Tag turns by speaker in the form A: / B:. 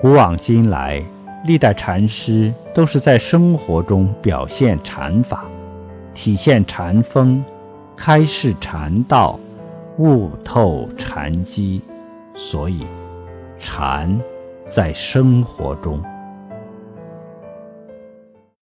A: 古往今来历代禅师都是在生活中表现禅法体现禅风开示禅道悟透禅机。所以禅在生活中。